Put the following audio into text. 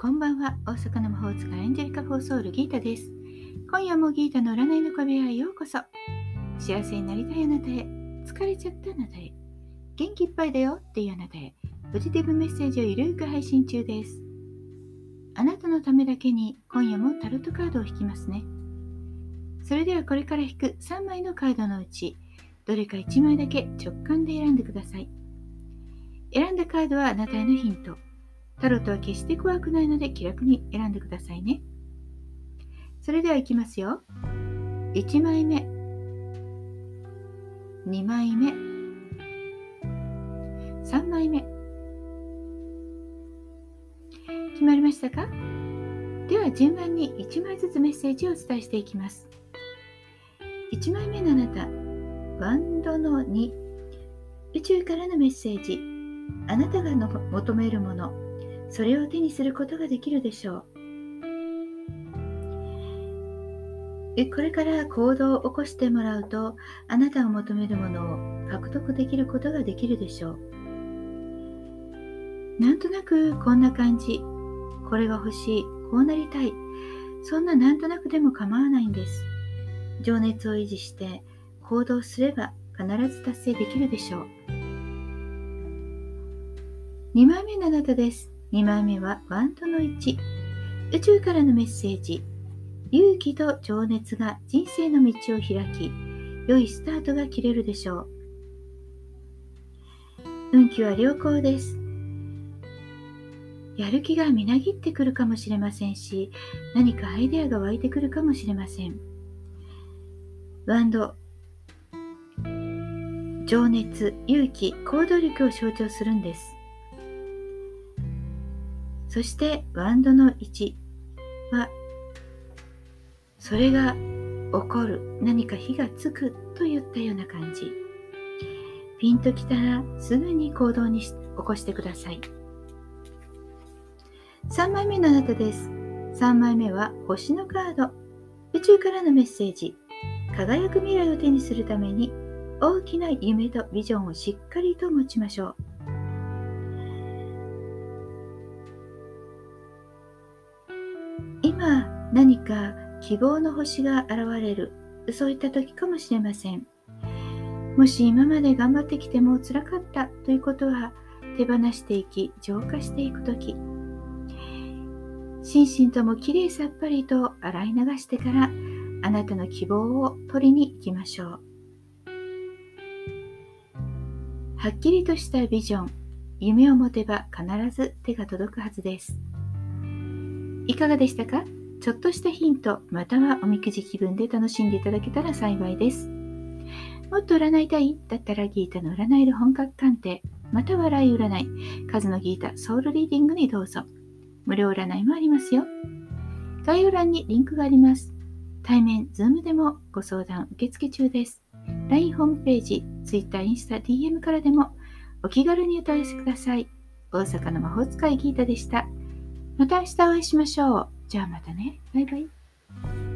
こんばんは大阪の魔法使いエンジェリカ・フォーソウルギータです。今夜もギータの占いの小部屋へようこそ。幸せになりたいあなたへ、疲れちゃったあなたへ、元気いっぱいだよっていうあなたへ、ポジティブメッセージをゆるく配信中です。あなたのためだけに今夜もタロットカードを引きますね。それではこれから引く3枚のカードのうち、どれか1枚だけ直感で選んでください。選んだカードはあなたへのヒント。タロットは決して怖くないので気楽に選んでくださいね。それではいきますよ。1枚目、2枚目、3枚目。決まりましたか？では順番に1枚ずつメッセージをお伝えしていきます。1枚目のあなた、ワンドの2、宇宙からのメッセージ、あなたがの求めるもの、それを手にすることができるでしょう。これから行動を起こしてもらうと、あなたが求めるものを獲得できることができるでしょう。なんとなくこんな感じ、これが欲しい、こうなりたい、そんななんとなくでも構わないんです。情熱を維持して行動すれば必ず達成できるでしょう。2枚目のあなたです。2枚目はワンドの1。宇宙からのメッセージ。勇気と情熱が人生の道を開き、良いスタートが切れるでしょう。運気は良好です。やる気がみなぎってくるかもしれませんし、何かアイデアが湧いてくるかもしれません。ワンド、情熱、勇気、行動力を象徴するんです。そしてワンドの1はそれが起こる。何か火がつくといったような感じ。ピンときたらすぐに行動に起こしてください。3枚目のあなたです。3枚目は星のカード。宇宙からのメッセージ。輝く未来を手にするために大きな夢とビジョンをしっかりと持ちましょう。今何か希望の星が現れる。そういった時かもしれません。もし今まで頑張ってきても辛かったということは手放していき浄化していく時。心身ともきれいさっぱりと洗い流してからあなたの希望を取りに行きましょう。はっきりとしたビジョン夢を持てば必ず手が届くはずです。いかがでしたか？ちょっとしたヒント、またはおみくじ気分で楽しんでいただけたら幸いです。もっと占いたいだったらギータの占える本格鑑定、またはライ占い、数のギータソウルリーディングにどうぞ。無料占いもありますよ。概要欄にリンクがあります。対面、ズームでもご相談受付中です。LINE ホームページ、Twitter、インスタ、DM からでもお気軽にお問い合わせください。大阪の魔法使いギータでした。また明日お会いしましょう。じゃあまたね。バイバイ。